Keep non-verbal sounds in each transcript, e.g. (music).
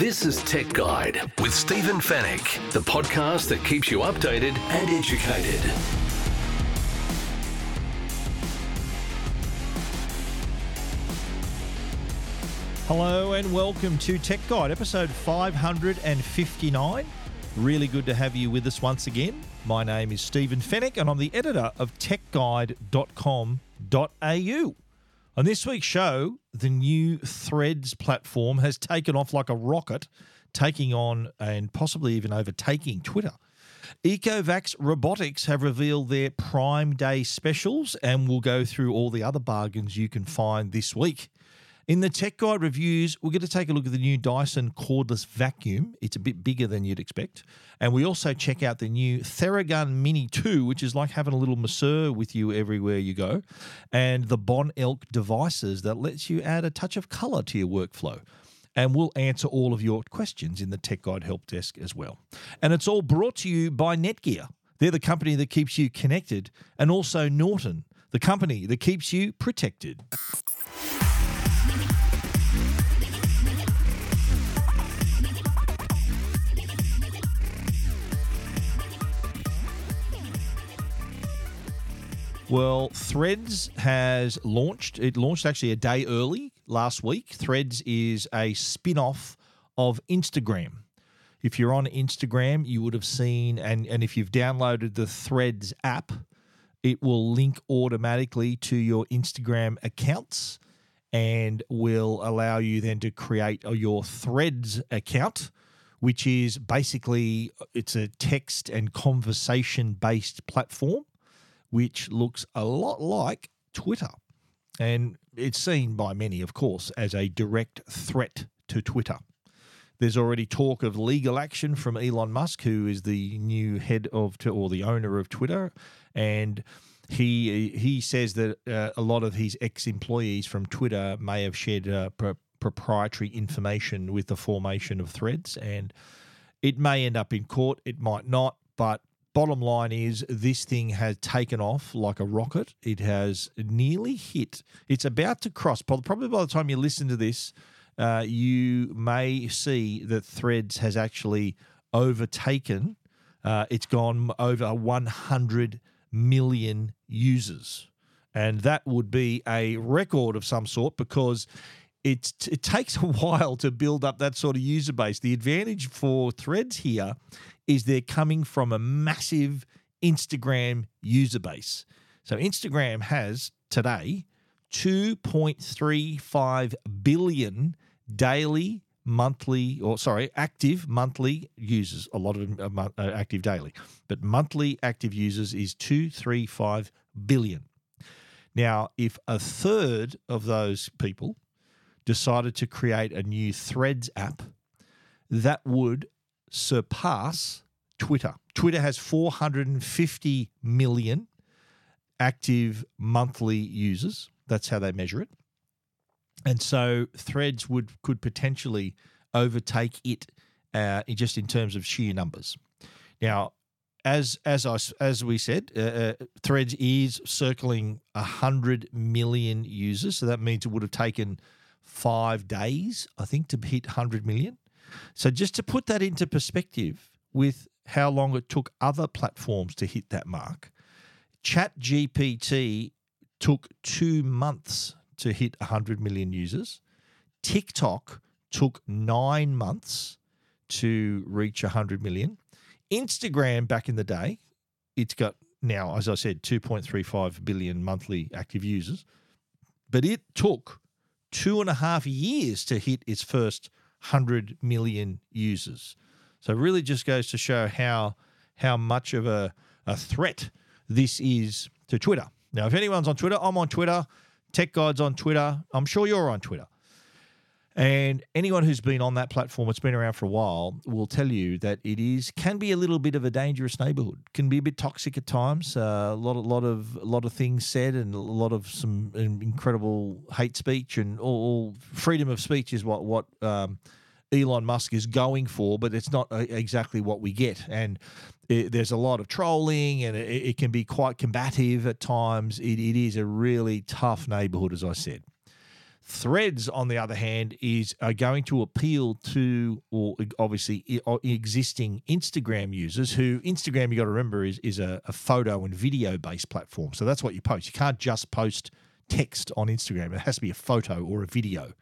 This is Tech Guide with Stephen Fenech, the podcast that keeps you updated and educated. Hello and welcome to Tech Guide, episode 559. Really good to have you with us once again. My name is Stephen Fenech and I'm the editor of techguide.com.au. On this week's show, the new Threads platform has taken off like a rocket, taking on and possibly even overtaking Twitter. Ecovacs Robotics have revealed their Prime Day specials, and we'll go through all the other bargains you can find this week. In the Tech Guide reviews, we're going to take a look at the new Dyson cordless vacuum. It's a bit bigger than you'd expect. And we also check out the new Theragun Mini 2, which is like having a little masseur with you everywhere you go, and the Bon Elk devices that lets you add a touch of color to your workflow. And we'll answer all of your questions in the Tech Guide Help Desk as well. And it's all brought to you by Netgear. They're the company that keeps you connected, and also Norton, the company that keeps you protected. Well, Threads has launched. It launched actually a day early last week. Threads is a spin off of Instagram. If you're on Instagram, you would have seen, and, and if you've downloaded the Threads app, it will link automatically to your Instagram accounts and will allow you then to create uh, your Threads account, which is basically uh, it's a text and conversation based platform which looks a lot like Twitter. And it's seen by many, of course, as a direct threat to Twitter. There's already talk of legal action from Elon Musk, who is the new head of or the owner of Twitter, and he he says that uh, a lot of his ex-employees from Twitter may have shared uh, pro- proprietary information with the formation of Threads, and it may end up in court. It might not, but bottom line is this thing has taken off like a rocket. It has nearly hit. It's about to cross. Probably by the time you listen to this, uh, you may see that Threads has actually overtaken. Uh, it's gone over 100 million users. And that would be a record of some sort because it, it takes a while to build up that sort of user base. The advantage for Threads here is they're coming from a massive Instagram user base. So Instagram has today 2.35 billion daily, monthly, or sorry, active monthly users. A lot of them are uh, active daily, but monthly active users is 235 billion. Now, if a third of those people decided to create a new Threads app, that would surpass Twitter. Twitter has 450 million active monthly users. That's how they measure it. And so Threads would could potentially overtake it uh, just in terms of sheer numbers. Now, as as I as we said, uh, uh, Threads is circling hundred million users, so that means it would have taken five days, I think, to hit hundred million. So just to put that into perspective with how long it took other platforms to hit that mark, ChatGPT took two months to hit 100 million users. TikTok took nine months to reach 100 million. Instagram back in the day, it's got now, as I said, 2.35 billion monthly active users, but it took two and a half years to hit its first 100 million users. So it really just goes to show how how much of a, a threat this is to Twitter. Now, if anyone's on Twitter, I'm on Twitter. Tech Guide's on Twitter. I'm sure you're on Twitter. And anyone who's been on that platform, it's been around for a while, will tell you that it is can be a little bit of a dangerous neighborhood. Can be a bit toxic at times. Uh, a lot, a lot of, a lot of things said, and a lot of some incredible hate speech, and all, all freedom of speech is what what um, Elon Musk is going for, but it's not uh, exactly what we get. And it, there's a lot of trolling, and it, it, can be quite combative at times. It, it is a really tough neighborhood, as I said. Threads, on the other hand, is uh, going to appeal to, or obviously existing Instagram users. Who Instagram, you got to remember, is is a, a photo and video based platform. So that's what you post. You can't just post text on Instagram. It has to be a photo or a video.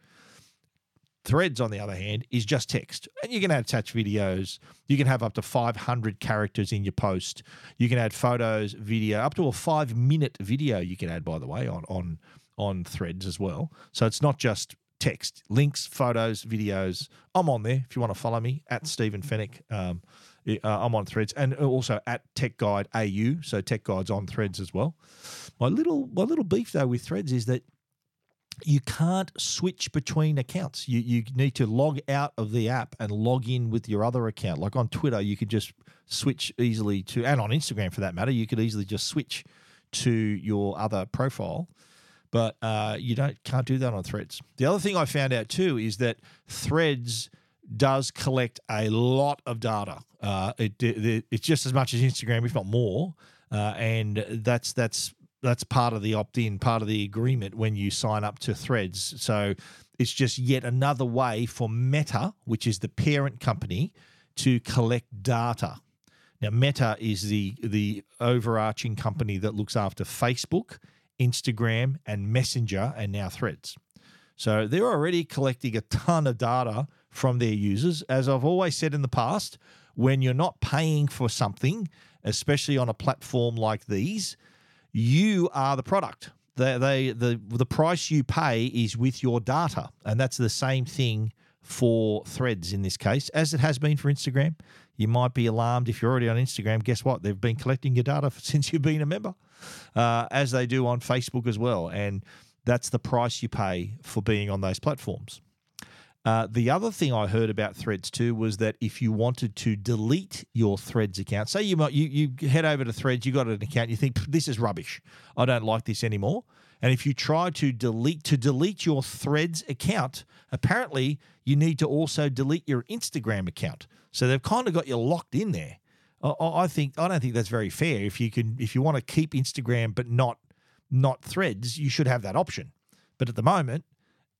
Threads, on the other hand, is just text. And you can add attach videos. You can have up to 500 characters in your post. You can add photos, video, up to a five minute video you can add, by the way, on, on, on Threads as well. So it's not just text, links, photos, videos. I'm on there if you want to follow me at Stephen Fenech. Um, uh, I'm on Threads and also at Tech Guide AU. So Tech Guide's on Threads as well. My little my little beef though with Threads is that you can't switch between accounts. You you need to log out of the app and log in with your other account. Like on Twitter, you could just switch easily to, and on Instagram for that matter, you could easily just switch to your other profile. But uh, you don't can't do that on Threads. The other thing I found out too is that Threads does collect a lot of data. Uh, it, it, it's just as much as Instagram, if not more, uh, and that's that's that's part of the opt-in, part of the agreement when you sign up to Threads. So it's just yet another way for Meta, which is the parent company, to collect data. Now, Meta is the the overarching company that looks after Facebook, Instagram, and Messenger, and now Threads. So they're already collecting a ton of data from their users. As I've always said in the past, when you're not paying for something, especially on a platform like these, you are the product. They, they, the, the price you pay is with your data. And that's the same thing for threads in this case, as it has been for Instagram. You might be alarmed if you're already on Instagram. Guess what? They've been collecting your data (laughs) since you've been a member, uh, as they do on Facebook as well. And that's the price you pay for being on those platforms. Uh, the other thing I heard about Threads too was that if you wanted to delete your Threads account, say you might you you head over to Threads, you got an account, you think this is rubbish, I don't like this anymore, and if you try to delete to delete your Threads account, apparently you need to also delete your Instagram account. So they've kind of got you locked in there. I, think I don't think that's very fair. If you can if you want to keep Instagram but not not Threads, you should have that option. But at the moment,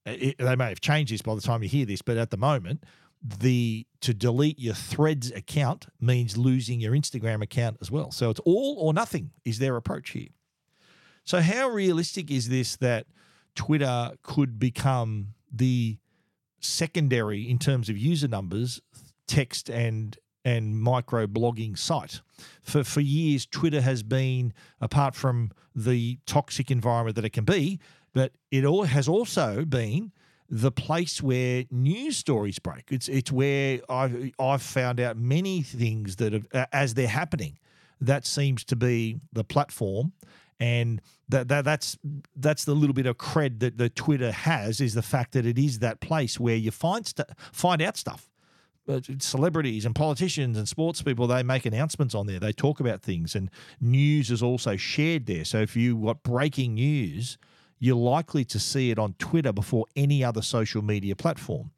it, they may have changed this by the time you hear this, but at the moment, the to delete your Threads account means losing your Instagram account as well. So it's all or nothing is their approach here. So how realistic is this that Twitter could become the secondary in terms of user numbers, text and and micro blogging site. For for years, Twitter has been, apart from the toxic environment that it can be, but it all has also been the place where news stories break. It's it's where I've I've found out many things that have, as they're happening. That seems to be the platform, and that, that that's that's the little bit of cred that the Twitter has is the fact that it is that place where you find st- find out stuff. Uh, celebrities and politicians and sports people they make announcements on there. They talk about things, and news is also shared there. So if you got breaking news you're likely to see it on Twitter before any other social media platform.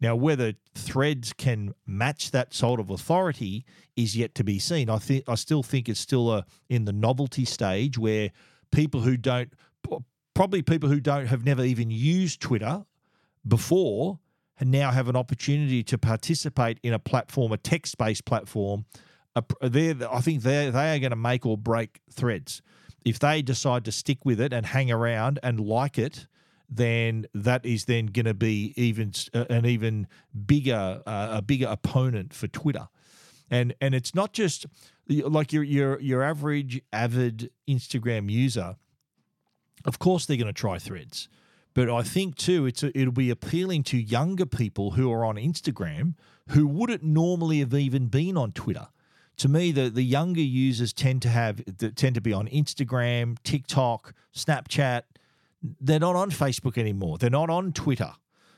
Now, whether Threads can match that sort of authority is yet to be seen. I think I still think it's still a, in the novelty stage where people who don't, probably people who don't have never even used Twitter before, now have an opportunity to participate in a platform, a text-based platform. They, I think they they are going to make or break Threads if they decide to stick with it and hang around and like it, then that is then going to be even an even bigger uh, a bigger opponent for Twitter. And and it's not just like your your your average avid Instagram user. Of course, they're going to try Threads, but I think too it's a, it'll be appealing to younger people who are on Instagram who wouldn't normally have even been on Twitter to me, the, the younger users tend to have tend to be on Instagram, TikTok, Snapchat. They're not on Facebook anymore. They're not on Twitter.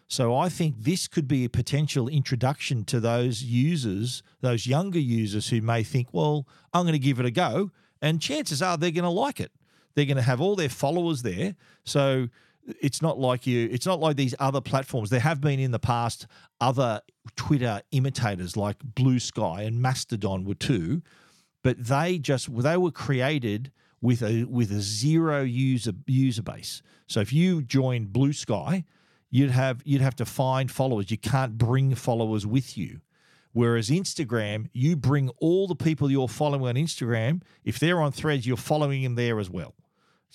So I think this could be a potential introduction to those users, those younger users who may think, well, I'm going to give it a go. And chances are they're going to like it. They're going to have all their followers there. So it's not like you it's not like these other platforms there have been in the past other twitter imitators like Bluesky and mastodon were too but they just they were created with a with a zero user user base so if you join Bluesky you'd have you'd have to find followers. You can't bring followers with you. Whereas Instagram, you bring all the people you're following on Instagram. If they're on Threads, you're following them there as well.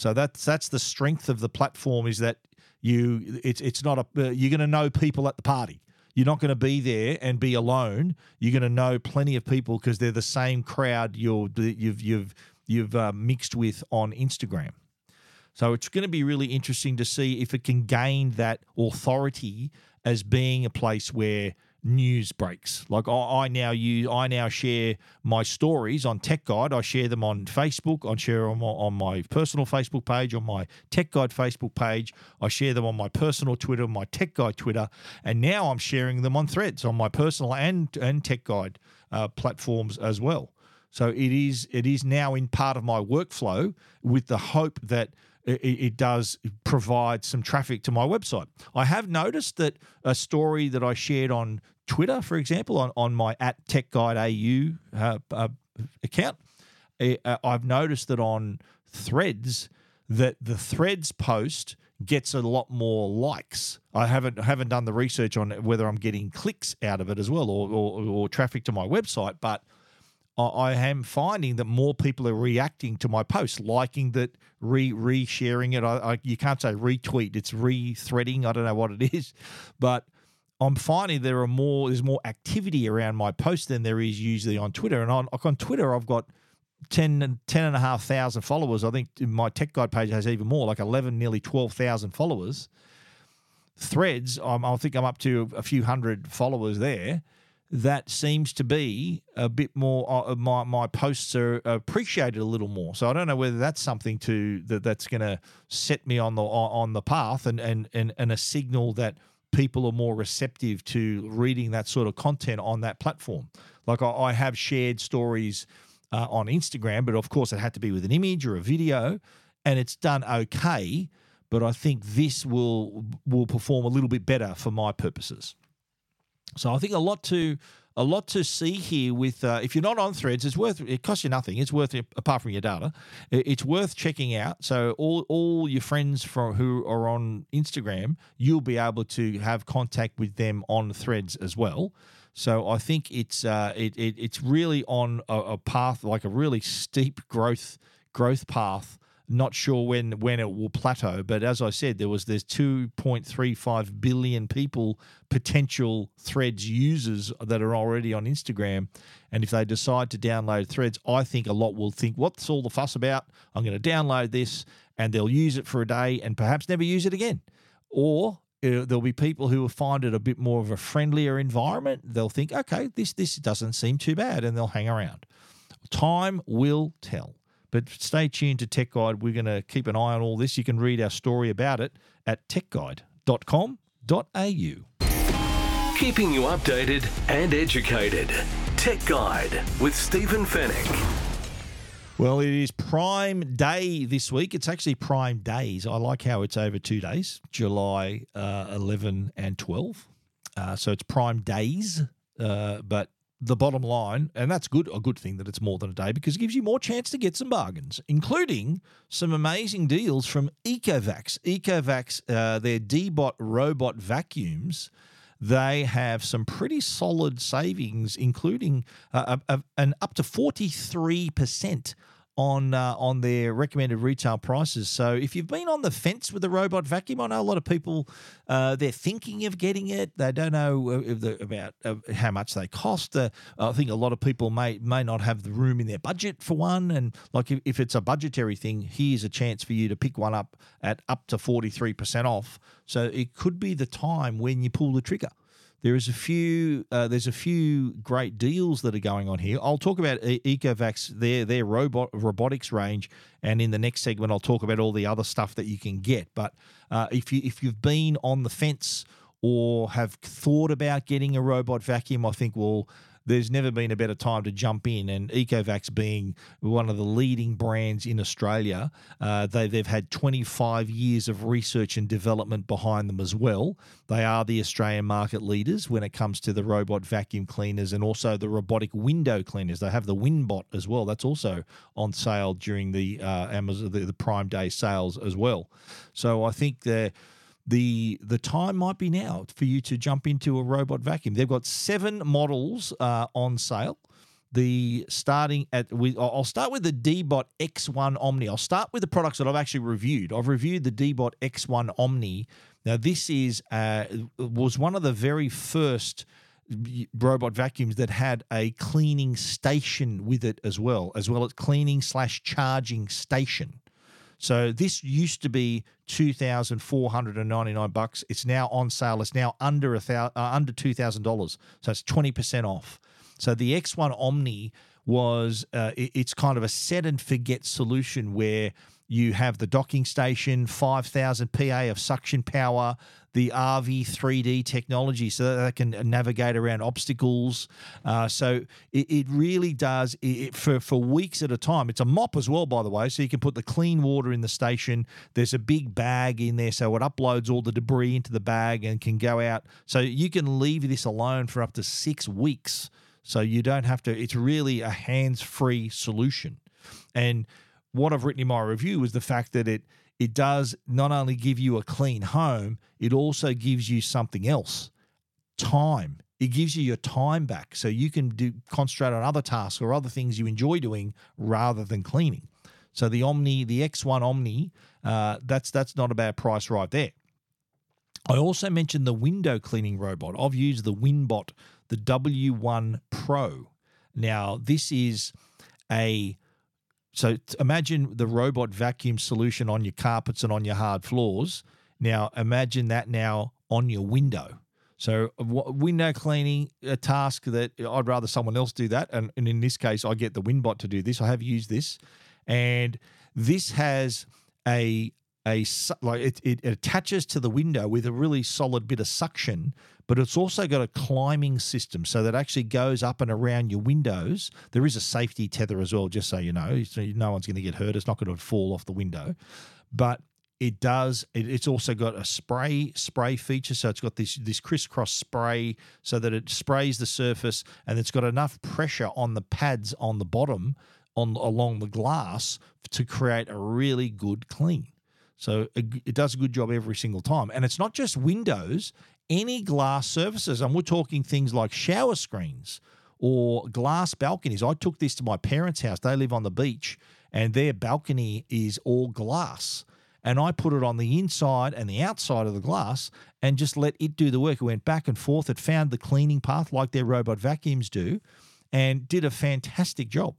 So that's that's the strength of the platform is that you it's it's not a uh, you're going to know people at the party. You're not going to be there and be alone. You're going to know plenty of people because they're the same crowd you're you've you've you've uh, mixed with on Instagram. So it's going to be really interesting to see if it can gain that authority as being a place where news breaks. Like I, I, now use, I now share my stories on Tech Guide. I share them on Facebook. I share them on my personal Facebook page, on my Tech Guide Facebook page. I share them on my personal Twitter, my Tech Guide Twitter, and now I'm sharing them on Threads on my personal and and Tech Guide uh, platforms as well. So it is it is now in part of my workflow with the hope that it, it, does provide some traffic to my website. I have noticed that a story that I shared on Twitter, for example, on, on my at Tech Guide AU uh, uh, account, eh, uh, I've noticed that on Threads that the Threads post gets a lot more likes. I haven't haven't done the research on whether I'm getting clicks out of it as well or, or, or traffic to my website, but I am finding that more people are reacting to my posts, liking that, re re sharing it. I, I, you can't say retweet; it's re-threading. I don't know what it is, but I'm finding there are more. There's more activity around my posts than there is usually on Twitter. And on on Twitter, I've got 10, 10 and a half thousand followers. I think my tech guide page has even more, like 11, nearly 12,000 followers. Threads, I'm, I think I'm up to a few hundred followers there that seems to be a bit more uh, my my posts are appreciated a little more. So i don't know whether that's something to that that's going to set me on the on the path and, and and and a signal that people are more receptive to reading that sort of content on that platform. Like i, I have shared stories uh, on instagram but of course it had to be with an image or a video and it's done okay but i think this will will perform a little bit better for my purposes so I think a lot to a lot to see here with uh, if you're not on threads it's worth it costs you nothing. It's worth apart from your data it's worth checking out. So all, all your friends from who are on instagram you'll be able to have contact with them on threads as well. So i think it's uh, it, it, it's really on a, a path like a really steep growth growth path not sure when when it will plateau, but as I said, there was there's 2.35 billion people potential Threads users that are already on Instagram, and if they decide to download Threads, I think a lot will think, "What's all the fuss about? I'm going to download this," and they'll use it for a day and perhaps never use it again, or uh, there'll be people who will find it a bit more of a friendlier environment. They'll think, "Okay, this this doesn't seem too bad," and they'll hang around. Time will tell. But stay tuned to Tech Guide. We're going to keep an eye on all this. You can read our story about it at techguide.com.au. Keeping you updated and educated. Tech Guide with Stephen Fenech. Well, it is Prime Day this week. It's actually Prime Days. I like how it's over two days, July uh, 11 and 12. Uh, so it's Prime Days, uh, but the bottom line, and that's good, a good thing that it's more than a day because it gives you more chance to get some bargains, including some amazing deals from Ecovacs. Ecovacs, uh, their Deebot robot vacuums, they have some pretty solid savings, including uh, a, a, an up to 43% on uh, on their recommended retail prices. So if you've been on the fence with the robot vacuum, I know a lot of people uh, they're thinking of getting it. They don't know uh, about uh, how much they cost. Uh, I think a lot of people may may not have the room in their budget for one. And like if, if it's a budgetary thing, here's a chance for you to pick one up at up to forty three percent off. So it could be the time when you pull the trigger. There is a few. Uh, there's a few great deals that are going on here. I'll talk about Ecovacs, their their robot robotics range, and in the next segment, I'll talk about all the other stuff that you can get. But uh, if you if you've been on the fence or have thought about getting a robot vacuum, I think well there's never been a better time to jump in. And Ecovacs being one of the leading brands in Australia, uh, they, they've had 25 years of research and development behind them as well. They are the Australian market leaders when it comes to the robot vacuum cleaners and also the robotic window cleaners. They have the WinBot as well. That's also on sale during the uh, Amazon the, the Prime Day sales as well. So I think they're the the time might be now for you to jump into a robot vacuum. They've got seven models uh, on sale. The starting at we I'll start with the Deebot X1 Omni. I'll start with the products that I've actually reviewed. I've reviewed the Deebot X1 Omni. Now this is uh, was one of the very first robot vacuums that had a cleaning station with it as well, as well as cleaning slash charging station. So this used to be two thousand four hundred and ninety nine bucks. It's now on sale. It's now under a thousand, uh, under two thousand dollars. So it's twenty percent off. So the X1 Omni was uh, it, it's kind of a set and forget solution where you have the docking station, 5,000 PA of suction power, the RV 3D technology so that they can navigate around obstacles. Uh, so it, it, really does it, for, for weeks at a time. It's a mop as well, by the way, so you can put the clean water in the station. There's a big bag in there, so it uploads all the debris into the bag and can go out. So you can leave this alone for up to six weeks. So you don't have to, it's really a hands free solution. And what I've written in my review is the fact that it it does not only give you a clean home, it also gives you something else. Time. It gives you your time back so you can do concentrate on other tasks or other things you enjoy doing rather than cleaning. So the Omni, the X1 Omni, uh, that's that's not a bad price right there. I also mentioned the window cleaning robot. I've used the Winbot, the W1 Pro. Now, this is a so imagine the robot vacuum solution on your carpets and on your hard floors. Now imagine that now on your window. So uh, window cleaning, a task that uh, I'd rather someone else do that, and, and in this case, I get the Winbot to do this. I have used this, and this has a a like it, it attaches to the window with a really solid bit of suction but it's also got a climbing system so that actually goes up and around your windows. There is a safety tether as well just so you know so no one's going to get hurt. It's not going to fall off the window. But it does it, it's also got a spray spray feature so it's got this this crisscross spray so that it sprays the surface and it's got enough pressure on the pads on the bottom on along the glass to create a really good clean so it does a good job every single time. And it's not just windows, any glass surfaces. And we're talking things like shower screens or glass balconies. I took this to my parents' house. They live on the beach and their balcony is all glass. And I put it on the inside and the outside of the glass and just let it do the work. It went back and forth. It found the cleaning path like their robot vacuums do and did a fantastic job.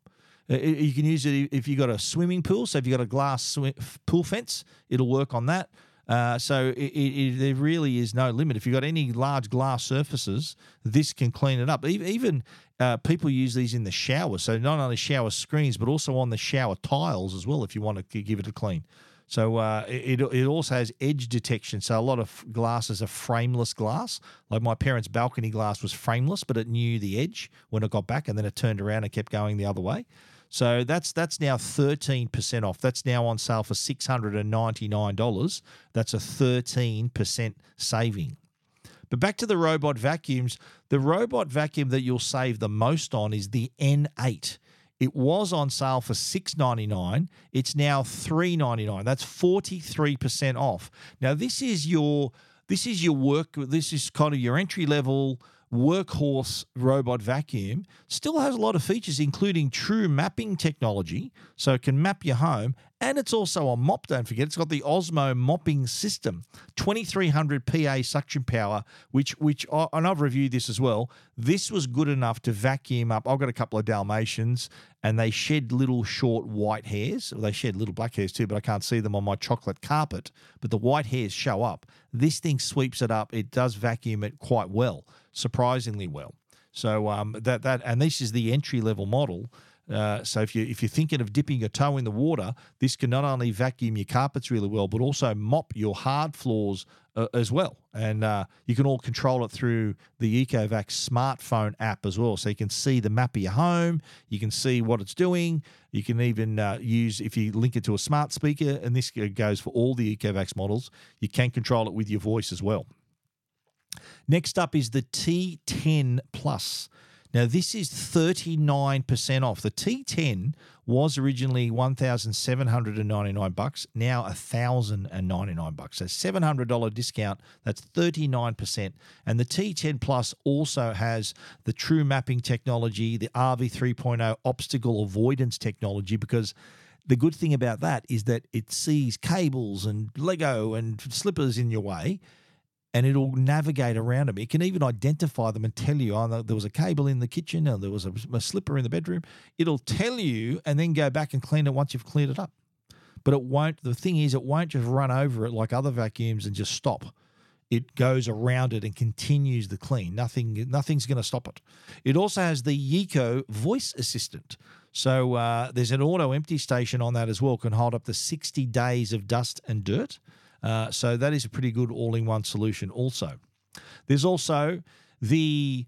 Uh, you can use it if you've got a swimming pool. So if you've got a glass pool fence, it'll work on that. Uh, so it, it, there really is no limit. If you've got any large glass surfaces, this can clean it up. Even uh, people use these in the shower. So not only shower screens, but also on the shower tiles as well if you want to give it a clean. So uh, it, it also has edge detection. So a lot of glasses are frameless glass. Like my parents' balcony glass was frameless, but it knew the edge when it got back, and then it turned around and kept going the other way. So that's that's now 13% off. That's now on sale for $699. That's a 13% saving. But back to the robot vacuums, the robot vacuum that you'll save the most on is the N8. It was on sale for $6.99. It's now $3.99. That's 43% off. Now this is your this is your work this is kind of your entry level workhorse robot vacuum still has a lot of features, including true mapping technology, so it can map your home. And it's also a mop, don't forget. It's got the OZMO mopping system, 2300 PA suction power, which, which uh, and I've reviewed this as well. This was good enough to vacuum up. I've got a couple of Dalmatians and they shed little short white hairs. They shed little black hairs too, but I can't see them on my chocolate carpet. But the white hairs show up. This thing sweeps it up. It does vacuum it quite well surprisingly well. So um, that that and this is the entry level model. Uh, so if you if you're thinking of dipping your toe in the water, this can not only vacuum your carpets really well, but also mop your hard floors uh, as well. And uh, you can all control it through the Ecovacs smartphone app as well. So you can see the map of your home, you can see what it's doing. You can even uh, use if you link it to a smart speaker, and this goes for all the Ecovacs models. You can control it with your voice as well. Next up is the T10 Plus. Now, this is 39% off. The T10 was originally 1799 bucks, now 1099 bucks. So $700 discount, that's 39%. And the T10 Plus also has the true mapping technology, the RV 3.0 obstacle avoidance technology because the good thing about that is that it sees cables and Lego and slippers in your way and it'll navigate around them. It can even identify them and tell you, oh, there was a cable in the kitchen or there was a, a slipper in the bedroom. It'll tell you and then go back and clean it once you've cleared it up. But it won't, the thing is, it won't just run over it like other vacuums and just stop. It goes around it and continues the clean. Nothing, nothing's going to stop it. It also has the YIKO voice assistant. So uh, there's an auto empty station on that as well, can hold up to 60 days of dust and dirt. Uh, so that is a pretty good all-in-one solution. Also, there's also the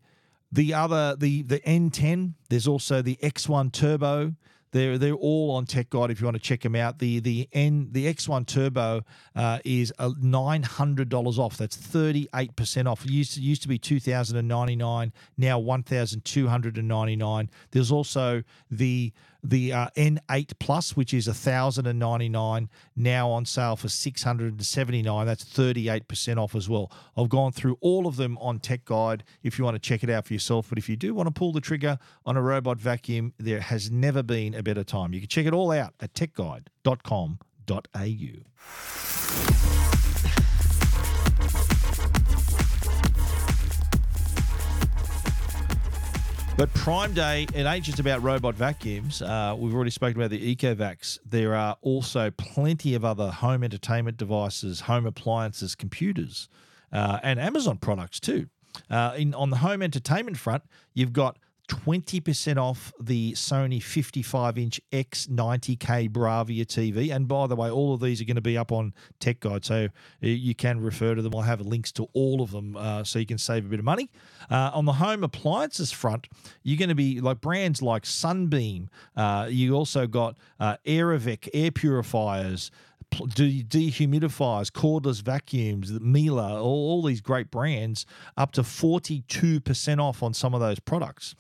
the other the the N10. There's also the X1 Turbo. They're they're all on Tech Guide if you want to check them out. The the N the X1 Turbo uh, is nine hundred dollars off. That's thirty eight percent off. It used to, used to be two thousand and ninety nine. Now one thousand two hundred and ninety nine. There's also the the uh, N8 Plus, which is thousand and ninety nine, now on sale for six hundred and seventy nine. That's thirty eight percent off as well. I've gone through all of them on Tech Guide if you want to check it out for yourself. But if you do want to pull the trigger on a robot vacuum, there has never been a better time. You can check it all out at techguide.com.au. But Prime Day, it ain't just about robot vacuums. Uh, we've already spoken about the EcoVacs. There are also plenty of other home entertainment devices, home appliances, computers, uh, and Amazon products too. Uh, in on the home entertainment front, you've got 20% off the Sony 55 inch X90K Bravia TV. And by the way, all of these are going to be up on Tech Guide, so you can refer to them. I'll have links to all of them uh, so you can save a bit of money. Uh, on the home appliances front, you're going to be like brands like Sunbeam. Uh, you also got uh, Aerovec air purifiers dehumidifiers, cordless vacuums, Miele, all, all these great brands, up to 42% off on some of those products.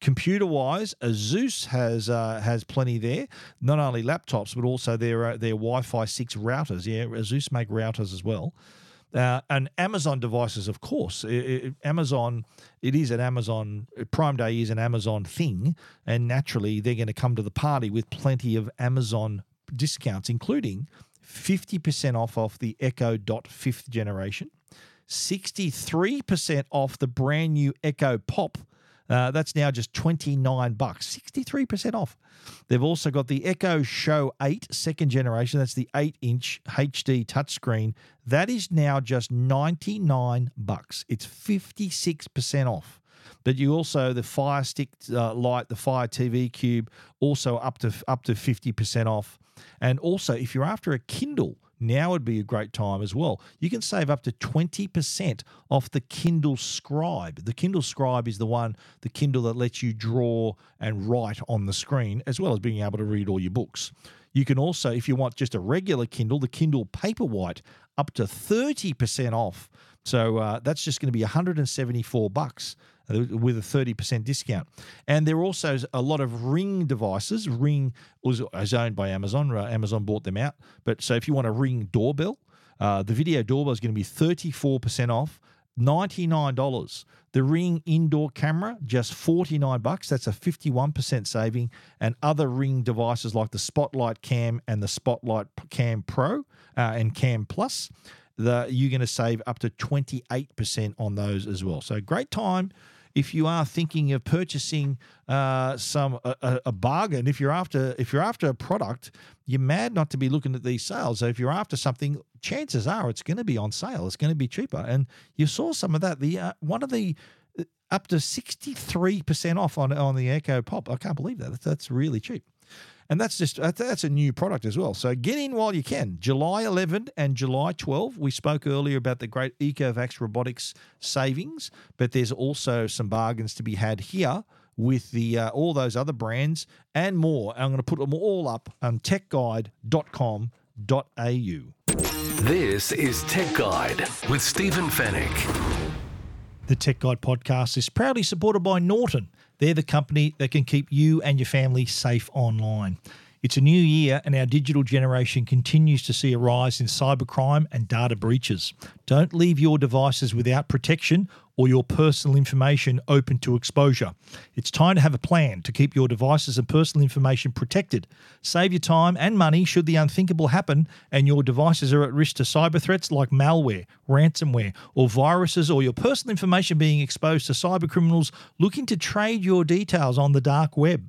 Computer wise, Asus has uh, has plenty there. Not only laptops, but also their uh, their Wi-Fi six routers. Yeah, Asus make routers as well. Uh, and Amazon devices, of course. It, it, Amazon, it is an Amazon, Prime Day is an Amazon thing. And naturally, they're going to come to the party with plenty of Amazon discounts, including 50% off off the Echo Dot fifth generation, 63% off the brand new Echo Pop. Uh, that's now just 29 bucks, 63% off. They've also got the Echo Show 8 second generation. That's the 8 inch HD touchscreen. That is now just 99 bucks. It's 56% off. But you also the Fire Stick uh, Lite, the Fire TV Cube, also up to up to 50% off. And also, if you're after a Kindle, now would be a great time as well. You can save up to 20% off the Kindle Scribe. The Kindle Scribe is the one, the Kindle that lets you draw and write on the screen, as well as being able to read all your books. You can also, if you want just a regular Kindle, the Kindle Paperwhite, up to 30% off. So uh, that's just going to be 174 bucks with a 30% discount. And there are also a lot of Ring devices. Ring was owned by Amazon. Amazon bought them out. But so if you want a Ring doorbell, uh, the video doorbell is going to be 34% off. $99. The Ring indoor camera, just 49 bucks. That's a 51% saving. And other Ring devices like the Spotlight Cam and the Spotlight Cam Pro uh, and Cam Plus, the, you're going to save up to 28% on those as well. So great time if you are thinking of purchasing uh, some a, a, bargain, if you're after if you're after a product, you're mad not to be looking at these sales. So if you're after something, chances are it's going to be on sale. It's going to be cheaper, and you saw some of that. The uh, one of the uh, up to sixty three percent off on on the Echo Pop. I can't believe that. That's really cheap. And that's just that's a new product as well. So get in while you can. July 11 and July 12. We spoke earlier about the great Ecovacs robotics savings, but there's also some bargains to be had here with the uh, all those other brands and more. I'm going to put them all up on techguide.com.au. This is Tech Guide with Stephen Fenech. The Tech Guide podcast is proudly supported by Norton They're the company that can keep you and your family safe online. It's a new year, and our digital generation continues to see a rise in cybercrime and data breaches. Don't leave your devices without protection or your personal information open to exposure. It's time to have a plan to keep your devices and personal information protected. Save your time and money should the unthinkable happen and your devices are at risk to cyber threats like malware, ransomware, or viruses, or your personal information being exposed to cyber criminals looking to trade your details on the dark web.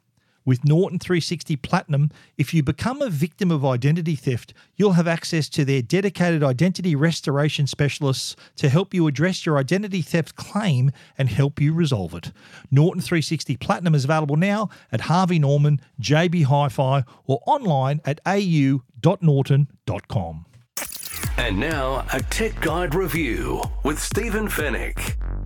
With Norton 360 Platinum, if you become a victim of identity theft, you'll have access to their dedicated identity restoration specialists to help you address your identity theft claim and help you resolve it. Norton 360 Platinum is available now at Harvey Norman, JB Hi Fi, or online at au.norton.com. And now, a tech guide review with Stephen Fenech.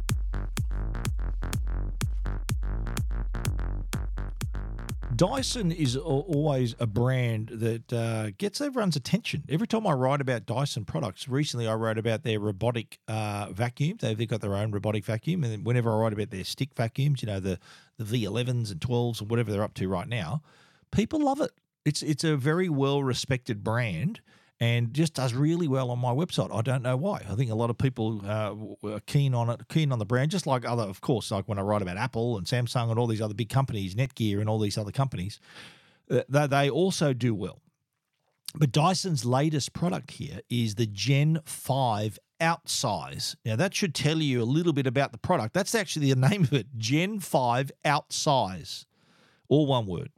Dyson is always a brand that uh, gets everyone's attention. Every time I write about Dyson products, recently I wrote about their robotic uh, vacuum. They've got their own robotic vacuum, and whenever I write about their stick vacuums, you know the the V11s and 12s and whatever they're up to right now, people love it. It's it's a very well respected brand and just does really well on my website. I don't know why. I think a lot of people uh, are keen on it, keen on the brand, just like other, of course, like when I write about Apple and Samsung and all these other big companies, Netgear and all these other companies, uh, they also do well. But Dyson's latest product here is the Gen 5 Outsize. Now, that should tell you a little bit about the product. That's actually the name of it Gen 5 Outsize, all one word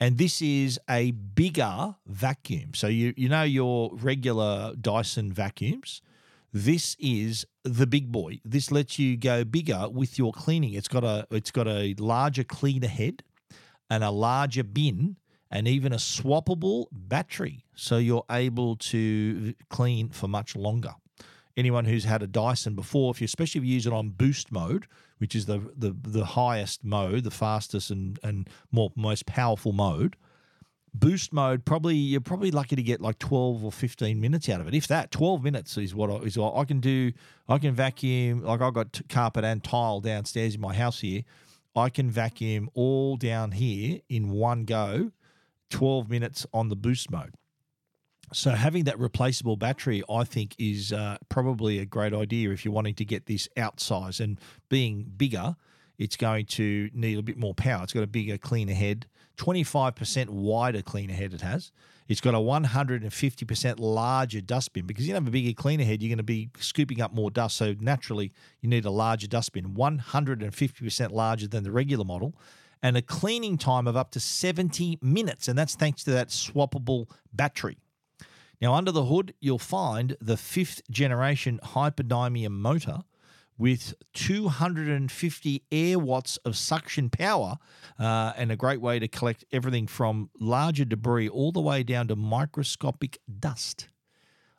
and this is a bigger vacuum. So you you know your regular Dyson vacuums. This is the big boy. This lets you go bigger with your cleaning. It's got a it's got a larger cleaner head and a larger bin and even a swappable battery so you're able to clean for much longer anyone who's had a Dyson before, if you especially if you use it on boost mode, which is the the the highest mode, the fastest and and more most powerful mode, boost mode probably you're probably lucky to get like 12 or 15 minutes out of it. If that 12 minutes is what I, is what I can do. I can vacuum like I've got carpet and tile downstairs in my house here. I can vacuum all down here in one go 12 minutes on the boost mode so having that replaceable battery, I think, is uh, probably a great idea if you're wanting to get this outsize. And being bigger, it's going to need a bit more power. It's got a bigger, cleaner head, 25% wider cleaner head. It has. It's got a 150% larger dustbin because you have a bigger cleaner head, you're going to be scooping up more dust. So naturally, you need a larger dustbin, 150% larger than the regular model, and a cleaning time of up to 70 minutes. And that's thanks to that swappable battery. Now, under the hood, you'll find the fifth generation hyperdymium motor with 250 air watts of suction power uh, and a great way to collect everything from larger debris all the way down to microscopic dust.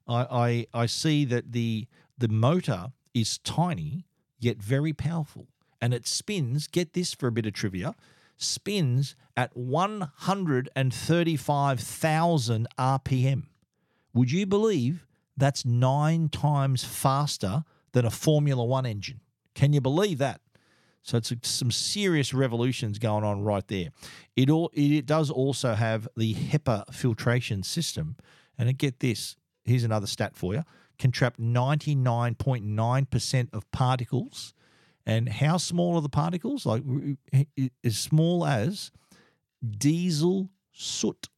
I, I, I see that the, the motor is tiny yet very powerful and it spins, get this for a bit of trivia, spins at 135,000 RPM. Would you believe that's nine times faster than a Formula One engine? Can you believe that? So it's some serious revolutions going on right there. It all it does also have the HEPA filtration system, and get this. Here's another stat for you: can trap 99.9% of particles. And how small are the particles? Like as small as diesel soot.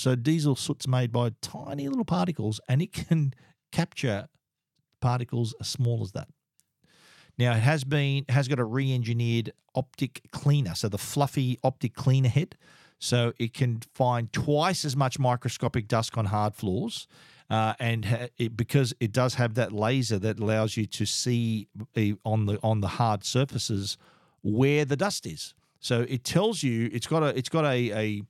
So diesel soot's made by tiny little particles and it can (laughs) capture particles as small as that. Now it has been has got a re-engineered optic cleaner, so the fluffy optic cleaner head, so it can find twice as much microscopic dust on hard floors, uh, and ha- it, because it does have that laser that allows you to see on the on the hard surfaces where the dust is. So it tells you it's got a it's got a, a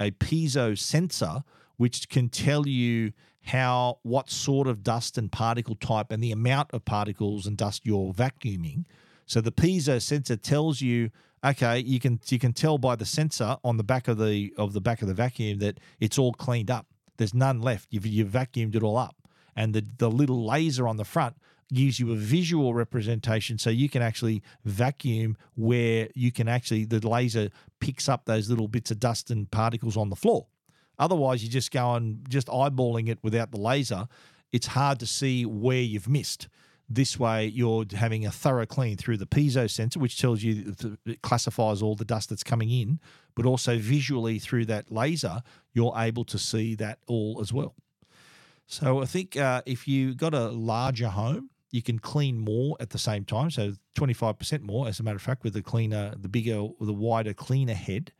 a piezo sensor which can tell you how what sort of dust and particle type and the amount of particles and dust you're vacuuming. So the piezo sensor tells you, okay, you can you can tell by the sensor on the back of the of the back of the vacuum that it's all cleaned up. There's none left. You've you've vacuumed it all up, and the the little laser on the front gives you a visual representation so you can actually vacuum where you can actually the laser picks up those little bits of dust and particles on the floor. Otherwise, you just go and just eyeballing it without the laser. It's hard to see where you've missed. This way, you're having a thorough clean through the piezo sensor, which tells you it classifies all the dust that's coming in, but also visually through that laser, you're able to see that all as well. So I think uh, if you've got a larger home, you can clean more at the same time. So 25% more, as a matter of fact, with the cleaner, the bigger, the wider cleaner head.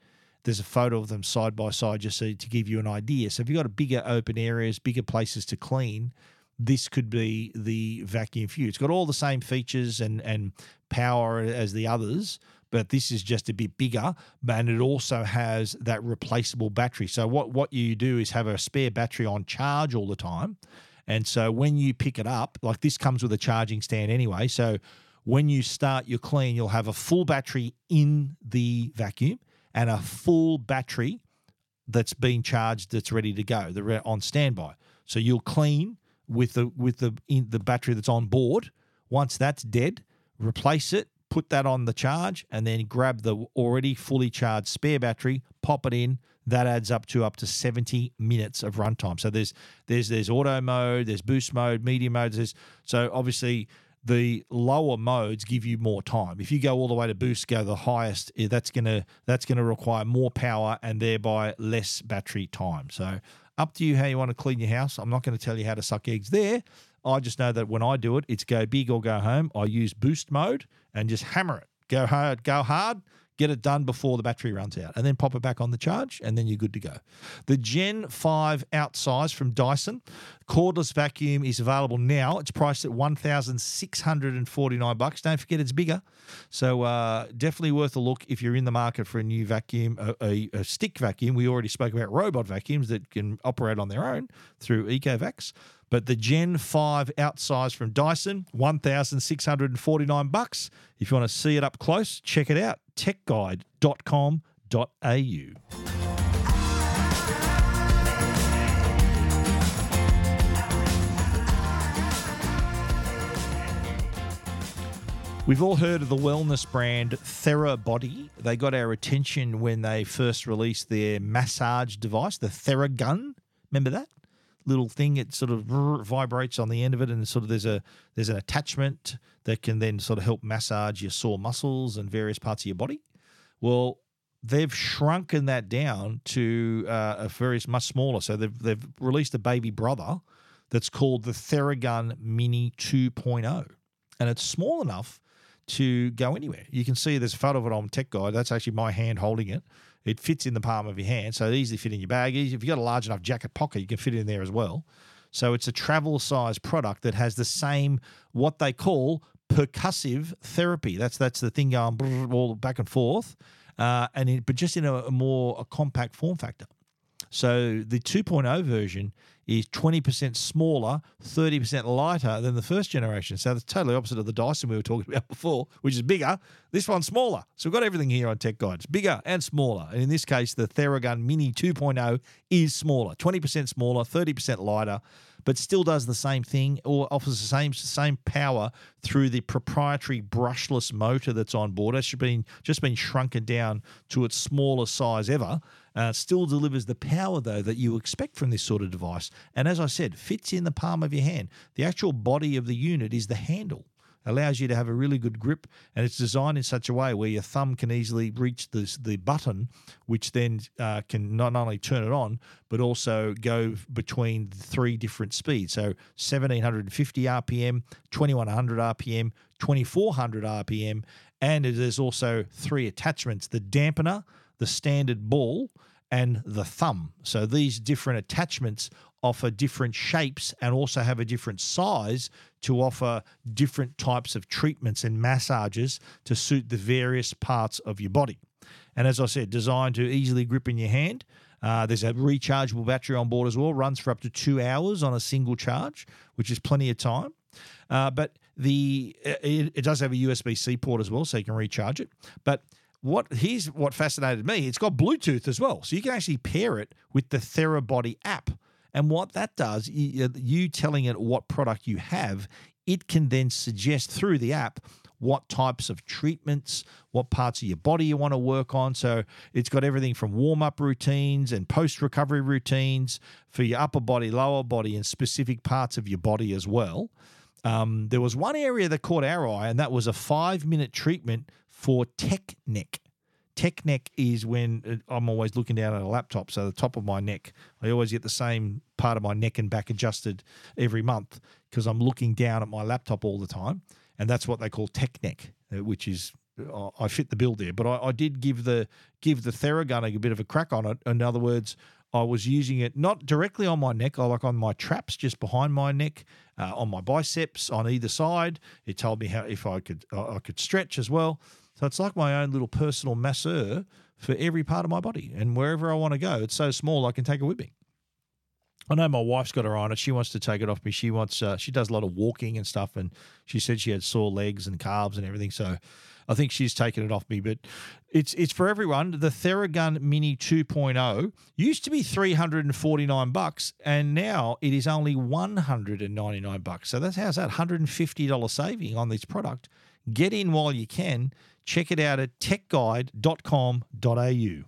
There's a photo of them side by side just so to give you an idea. So if you've got a bigger open areas, bigger places to clean, this could be the vacuum for you. It's got all the same features and and power as the others, but this is just a bit bigger. And it also has that replaceable battery. So what what you do is have a spare battery on charge all the time. And so when you pick it up, like this comes with a charging stand anyway. So when you start your clean, you'll have a full battery in the vacuum and a full battery that's been charged that's ready to go. They're on standby. So you'll clean with the with the in the battery that's on board. Once that's dead, replace it, put that on the charge, and then grab the already fully charged spare battery, pop it in. That adds up to up to 70 minutes of runtime. So there's there's there's auto mode, there's boost mode, medium mode. There's so obviously the lower modes give you more time. If you go all the way to boost, go the highest, eh, that's gonna that's gonna require more power and thereby less battery time. So up to you how you want to clean your house. I'm not going to tell you how to suck eggs there. I just know that when I do it, it's go big or go home. I use boost mode and just hammer it. Go hard, go hard, get it done before the battery runs out, and then pop it back on the charge, and then you're good to go. The Gen 5 outsize from Dyson cordless vacuum is available now. It's priced at 1,649 bucks. Don't forget it's bigger, so uh, definitely worth a look if you're in the market for a new vacuum, a, a, a stick vacuum. We already spoke about robot vacuums that can operate on their own through Ecovacs. But the Gen 5 outsize from Dyson, 1,649 bucks. If you want to see it up close, check it out. techguide.com.au. We've all heard of the wellness brand TheraBody. They got our attention when they first released their massage device, the TheraGun. Remember that? Little thing. It sort of vibrates on the end of it, and sort of there's a there's an attachment that can then sort of help massage your sore muscles and various parts of your body. Well, they've shrunken that down to uh, a very much smaller. So they've they've released a baby brother that's called the Theragun Mini 2.0, and it's small enough to go anywhere. You can see there's a photo of it on Tech Guide. That's actually my hand holding it. It fits in the palm of your hand, so it easily fit in your bag. If you've got a large enough jacket pocket, you can fit it in there as well. So it's a travel size product that has the same what they call percussive therapy. That's that's the thing going all back and forth, uh, and it, but just in a, a more a compact form factor. So the 2.0 version is 20% smaller, 30% lighter than the first generation. So that's totally opposite of the Dyson we were talking (laughs) about before, which is bigger. This one's smaller. So we've got everything here on Tech Guides bigger and smaller. And in this case, the Theragun Mini 2.0 is smaller, 20% smaller, 30% lighter but still does the same thing or offers the same same power through the proprietary brushless motor that's on board. It's been just been shrunken down to its smallest size ever. Uh, still delivers the power though that you expect from this sort of device. And as I said, fits in the palm of your hand. The actual body of the unit is the handle allows you to have a really good grip, and it's designed in such a way where your thumb can easily reach the, the button, which then uh, can not only turn it on, but also go between three different speeds. So 1750 RPM, 2100 RPM, 2400 RPM, and there's also three attachments the dampener, the standard ball, and the thumb. So these different attachments offer different shapes and also have a different size to offer different types of treatments and massages to suit the various parts of your body. And as I said, designed to easily grip in your hand. Uh, there's a rechargeable battery on board as well, runs for up to two hours on a single charge, which is plenty of time. Uh, but the it, it does have a USB C port as well, so you can recharge it. But what here's what fascinated me: it's got Bluetooth as well, so you can actually pair it with the Therabody app. And what that does, you, telling it what product you have, it can then suggest through the app what types of treatments, what parts of your body you want to work on. So it's got everything from warm up routines and post recovery routines for your upper body, lower body, and specific parts of your body as well. Um, there was one area that caught our eye, and that was a five minute treatment for tech neck. Tech neck is when uh, I'm always looking down at a laptop, so the top of my neck, I always get the same part of my neck and back adjusted every month because I'm looking down at my laptop all the time and that's what they call tech neck, uh, which is uh, I fit the bill there. But I, I did give the give the Theragun a bit of a crack on it. In other words, I was using it not directly on my neck, I like on my traps just behind my neck, uh, on my biceps on either side. It told me how if I could I could stretch as well. So it's like my own little personal masseur for every part of my body. And wherever I want to go, it's so small I can take it with me. I know my wife's got her on it. She wants to take it off me. She wants. Uh, she does a lot of walking and stuff, and she said she had sore legs and calves and everything. So, I think she's taken it off me. But it's it's for everyone. The Theragun Mini 2.0 used to be 349 bucks, and now it is only 199 bucks. So that's how's that 150 dollar saving on this product. Get in while you can. Check it out at techguide.com.au.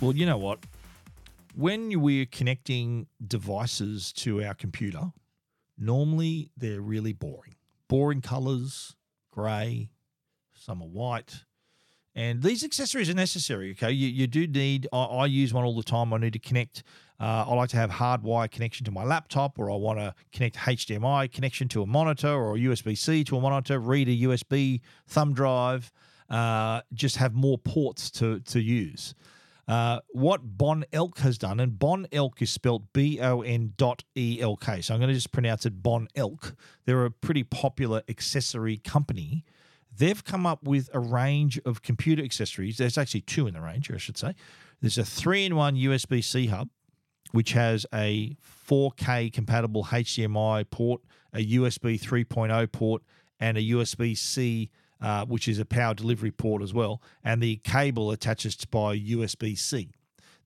Well, you know what? When we're connecting devices to our computer, normally they're really boring. Boring colors, grey, some are white. And these accessories are necessary. Okay, you, you do need. I, I use one all the time. I need to connect. Uh, I like to have hardwire connection to my laptop, or I want to connect HDMI connection to a monitor, or USB C to a monitor. Read a USB thumb drive. Uh, just have more ports to to use. Uh, what Bon Elk has done, and Bon Elk is spelled B O N dot E L K. So I'm going to just pronounce it Bon Elk. They're a pretty popular accessory company. They've come up with a range of computer accessories. There's actually two in the range, I should say. There's a three in one USB C hub, which has a 4K compatible HDMI port, a USB 3.0 port, and a USB C uh, which is a power delivery port as well, and the cable attaches by USB C.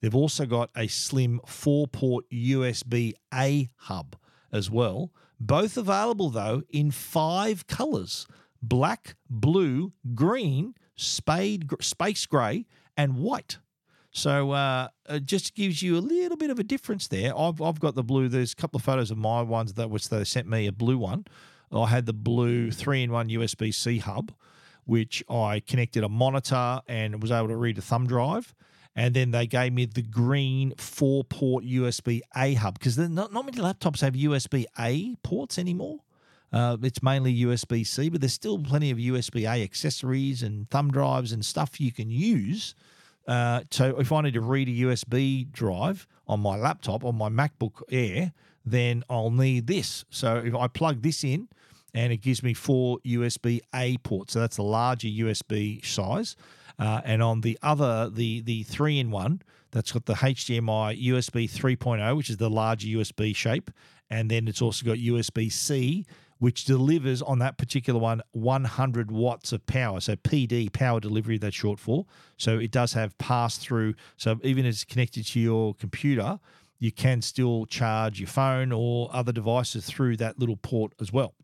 They've also got a slim four port USB A hub as well, both available though in five colors black, blue, green, spade, space gray, and white. So uh, it just gives you a little bit of a difference there. I've, I've got the blue. There's a couple of photos of my ones that which they sent me a blue one. I had the blue three in one USB C hub, which I connected a monitor and was able to read a thumb drive. And then they gave me the green four port USB A hub because not, not many laptops have USB A ports anymore. Uh, it's mainly USB C, but there's still plenty of USB A accessories and thumb drives and stuff you can use. Uh, so if I need to read a USB drive on my laptop, on my MacBook Air, then I'll need this. So if I plug this in, and it gives me four USB A ports. So that's the larger USB size. Uh, and on the other, the the three in one, that's got the HDMI USB 3.0, which is the larger USB shape, and then it's also got USB C, which delivers on that particular one 100 watts of power. So PD, power delivery, that's short for. So it does have pass through. So even as it's connected to your computer, you can still charge your phone or other devices through that little port as well.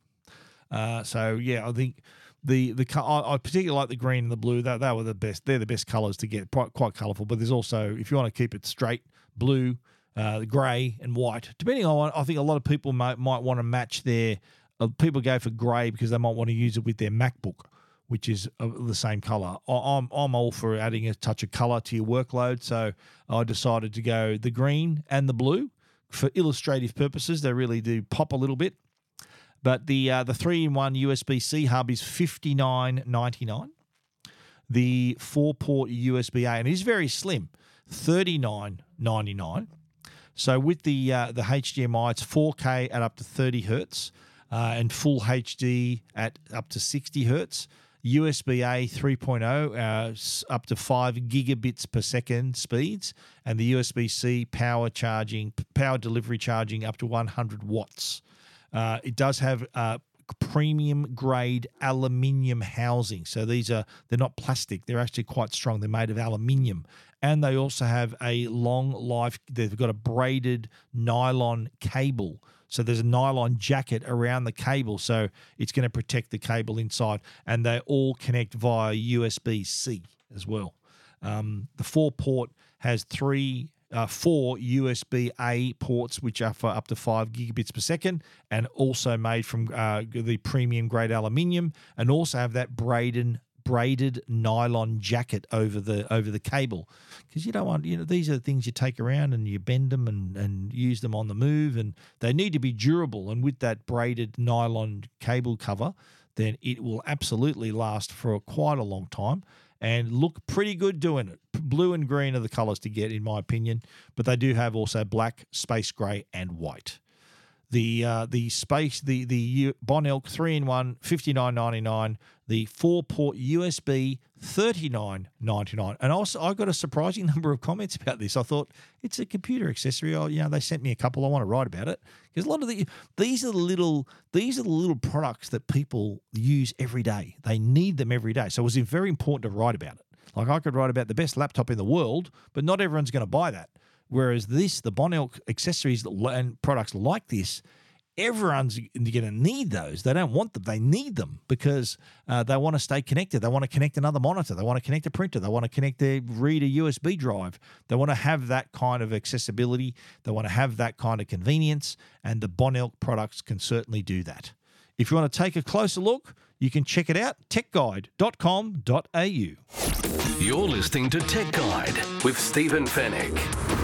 Uh, so yeah, I think the the I, particularly like the green and the blue. That that were the best. They're the best colors to get. Quite, quite colorful. But there's also if you want to keep it straight, blue, uh, grey, and white. Depending on, I think a lot of people might might want to match their. Uh, people go for grey because they might want to use it with their MacBook, which is uh, the same color. I, I'm I'm all for adding a touch of color to your workload, so I decided to go the green and the blue for illustrative purposes. They really do pop a little bit. But the uh, the three in one USB C hub is fifty nine ninety nine. The four port USB A and it is very slim, thirty nine ninety nine. So with the uh, the HDMI, it's 4K at up to 30 hertz, uh, and full HD at up to 60 hertz. USB A 3.0 uh, up to 5 gigabits per second speeds, and the USB C power charging, power delivery charging up to 100 watts. Uh, it does have uh, premium grade aluminium housing. So these are they're not plastic; they're actually quite strong. They're made of aluminium, and they also have a long life. They've got a braided nylon cable. So there's a nylon jacket around the cable, so it's going to protect the cable inside, and they all connect via USB C as well. Um, the four port has three, uh, four USB A ports, which are for up to five gigabits per second, and also made from uh, the premium grade aluminium, and also have that braided braided nylon jacket over the over the cable because you don't want you know these are the things you take around and you bend them and and use them on the move and they need to be durable and with that braided nylon cable cover then it will absolutely last for quite a long time and look pretty good doing it. Blue and green are the colors to get, in my opinion, but they do have also black, space gray, and white. The uh, the space the the Bon Elk three in one fifty nine ninety nine. The four port USB thirty nine ninety nine. And also I got a surprising (laughs) number of comments about this. I thought it's a computer accessory. Oh, you know, they sent me a couple. I want to write about it because a lot of the these are the little these are the little products that people use every day. They need them every day. So it was very important to write about it. Like I could write about the best laptop in the world, but not everyone's going to buy that. Whereas this, the Bon Elk accessories and products like this, everyone's going to need those. They don't want them; they need them because uh, they want to stay connected. They want to connect another monitor. They want to connect a printer. They want to connect their reader USB drive. They want to have that kind of accessibility. They want to have that kind of convenience, and the Bon Elk products can certainly do that. If you want to take a closer look, you can check it out techguide.com.au. You're listening to Tech Guide with Stephen Fenech.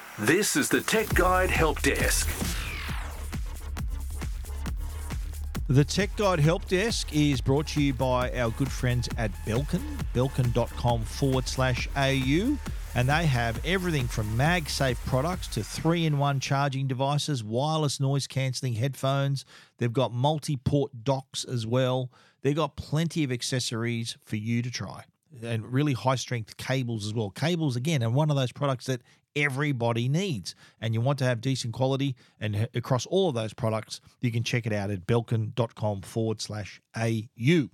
This is the Tech Guide Help Desk. The Tech Guide Help Desk is brought to you by our good friends at Belkin, belkin.com forward slash AU. And they have everything from MagSafe products to three in one charging devices, wireless noise cancelling headphones. They've got multi port docks as well. They've got plenty of accessories for you to try and really high strength cables as well. Cables, again, are one of those products that everybody needs. And you want to have decent quality and across all of those products, you can check it out at belkin.com forward slash AU.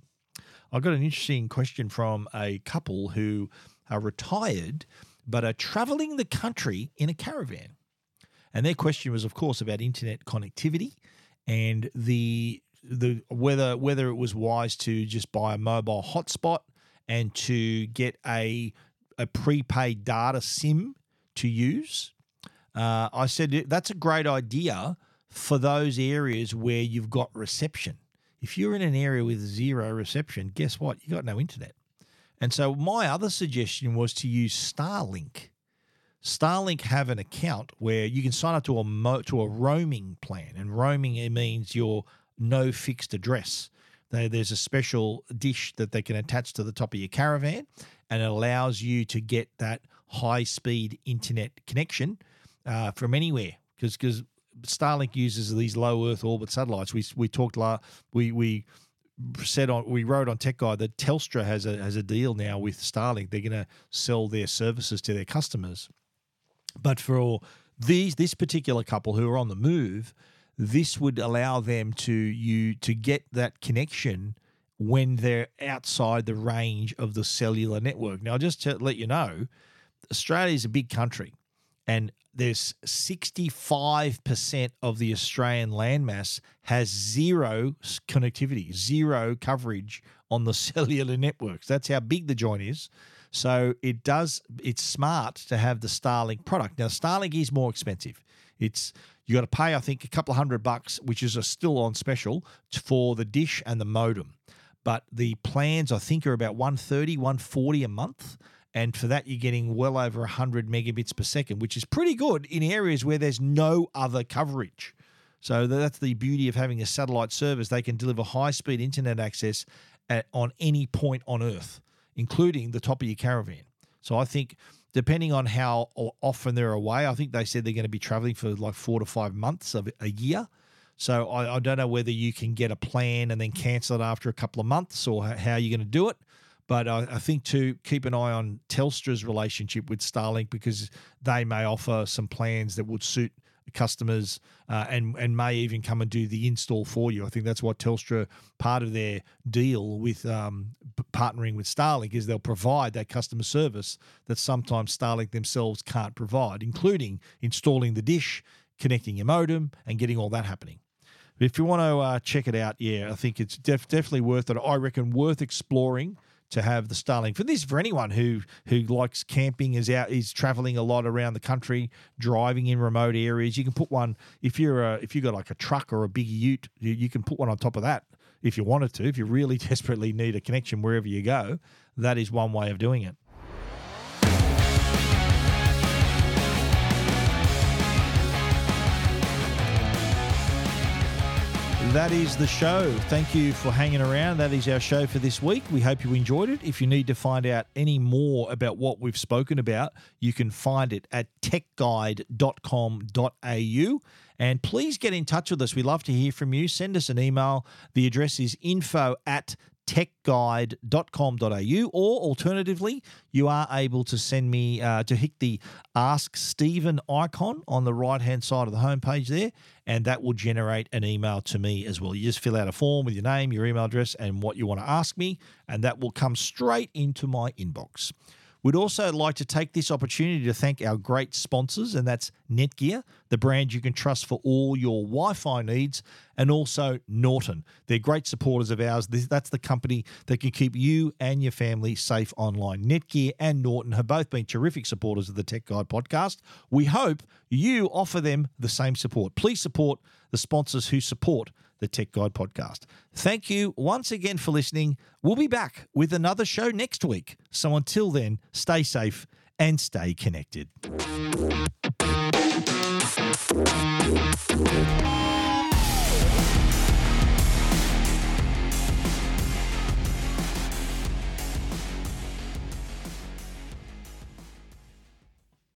I got an interesting question from a couple who are retired but are traveling the country in a caravan. And their question was, of course, about internet connectivity and the the whether whether it was wise to just buy a mobile hotspot and to get a a prepaid data SIM to use. Uh, I said that's a great idea for those areas where you've got reception. If you're in an area with zero reception, guess what? You got no internet. And so my other suggestion was to use Starlink. Starlink have an account where you can sign up to a mo- to a roaming plan, and roaming it means you're no fixed address. They, there's a special dish that they can attach to the top of your caravan, and it allows you to get that high speed internet connection uh, from anywhere. Because because Starlink uses these low Earth orbit satellites. We we talked la we we said on we wrote on Tech Guide that Telstra has a has a deal now with Starlink. They're going to sell their services to their customers. But for these this particular couple who are on the move, this would allow them to you to get that connection when they're outside the range of the cellular network. Now, just to let you know, Australia is a big country, and there's 65% of the Australian landmass has zero connectivity, zero coverage on the (laughs) cellular networks. That's how big the joint is. So it does it's smart to have the Starlink product. Now Starlink is more expensive. It's you got to pay I think a couple of hundred bucks, which is still on special for the dish and the modem. But the plans I think are about 130, 140 a month. And for that, you're getting well over 100 megabits per second, which is pretty good in areas where there's no other coverage. So that's the beauty of having a satellite service. They can deliver high speed internet access at, on any point on Earth, including the top of your caravan. So I think, depending on how often they're away, I think they said they're going to be traveling for like four to five months of a year. So I, I, don't know whether you can get a plan and then cancel it after a couple of months or how you're going to do it. But I, I, think to keep an eye on Telstra's relationship with Starlink because they may offer some plans that would suit customers uh, and and may even come and do the install for you. I think that's what Telstra part of their deal with um, partnering with Starlink is they'll provide that customer service that sometimes Starlink themselves can't provide, including installing the dish, connecting your modem, and getting all that happening. If you want to uh, check it out, yeah, I think it's def- definitely worth it. I reckon worth exploring to have the Starlink. For this for anyone who who likes camping is out is traveling a lot around the country driving in remote areas you can put one if you're a, if you've got like a truck or a big ute you, you can put one on top of that if you wanted to. If you really (laughs) desperately need a connection wherever you go that is one way of doing it that is the show. Thank you for hanging around. That is our show for this week. We hope you enjoyed it. If you need to find out any more about what we've spoken about, you can find it at techguide.com.au. And please get in touch with us. We love to hear from you. Send us an email. The address is info at techguide.com.au, or alternatively, you are able to send me uh, to hit the Ask Stephen icon on the right hand side of the homepage there, and that will generate an email to me as well. You just fill out a form with your name, your email address, and what you want to ask me, and that will come straight into my inbox. We'd also like to take this opportunity to thank our great sponsors, and that's Netgear, the brand you can trust for all your Wi Fi needs, and also Norton. They're great supporters of ours. That's the company that can keep you and your family safe online. Netgear and Norton have both been terrific supporters of the Tech Guide podcast. We hope you offer them the same support. Please support the sponsors who support the Tech Guide podcast. Thank you once again for listening. We'll be back with another show next week. So until then, stay safe and stay connected.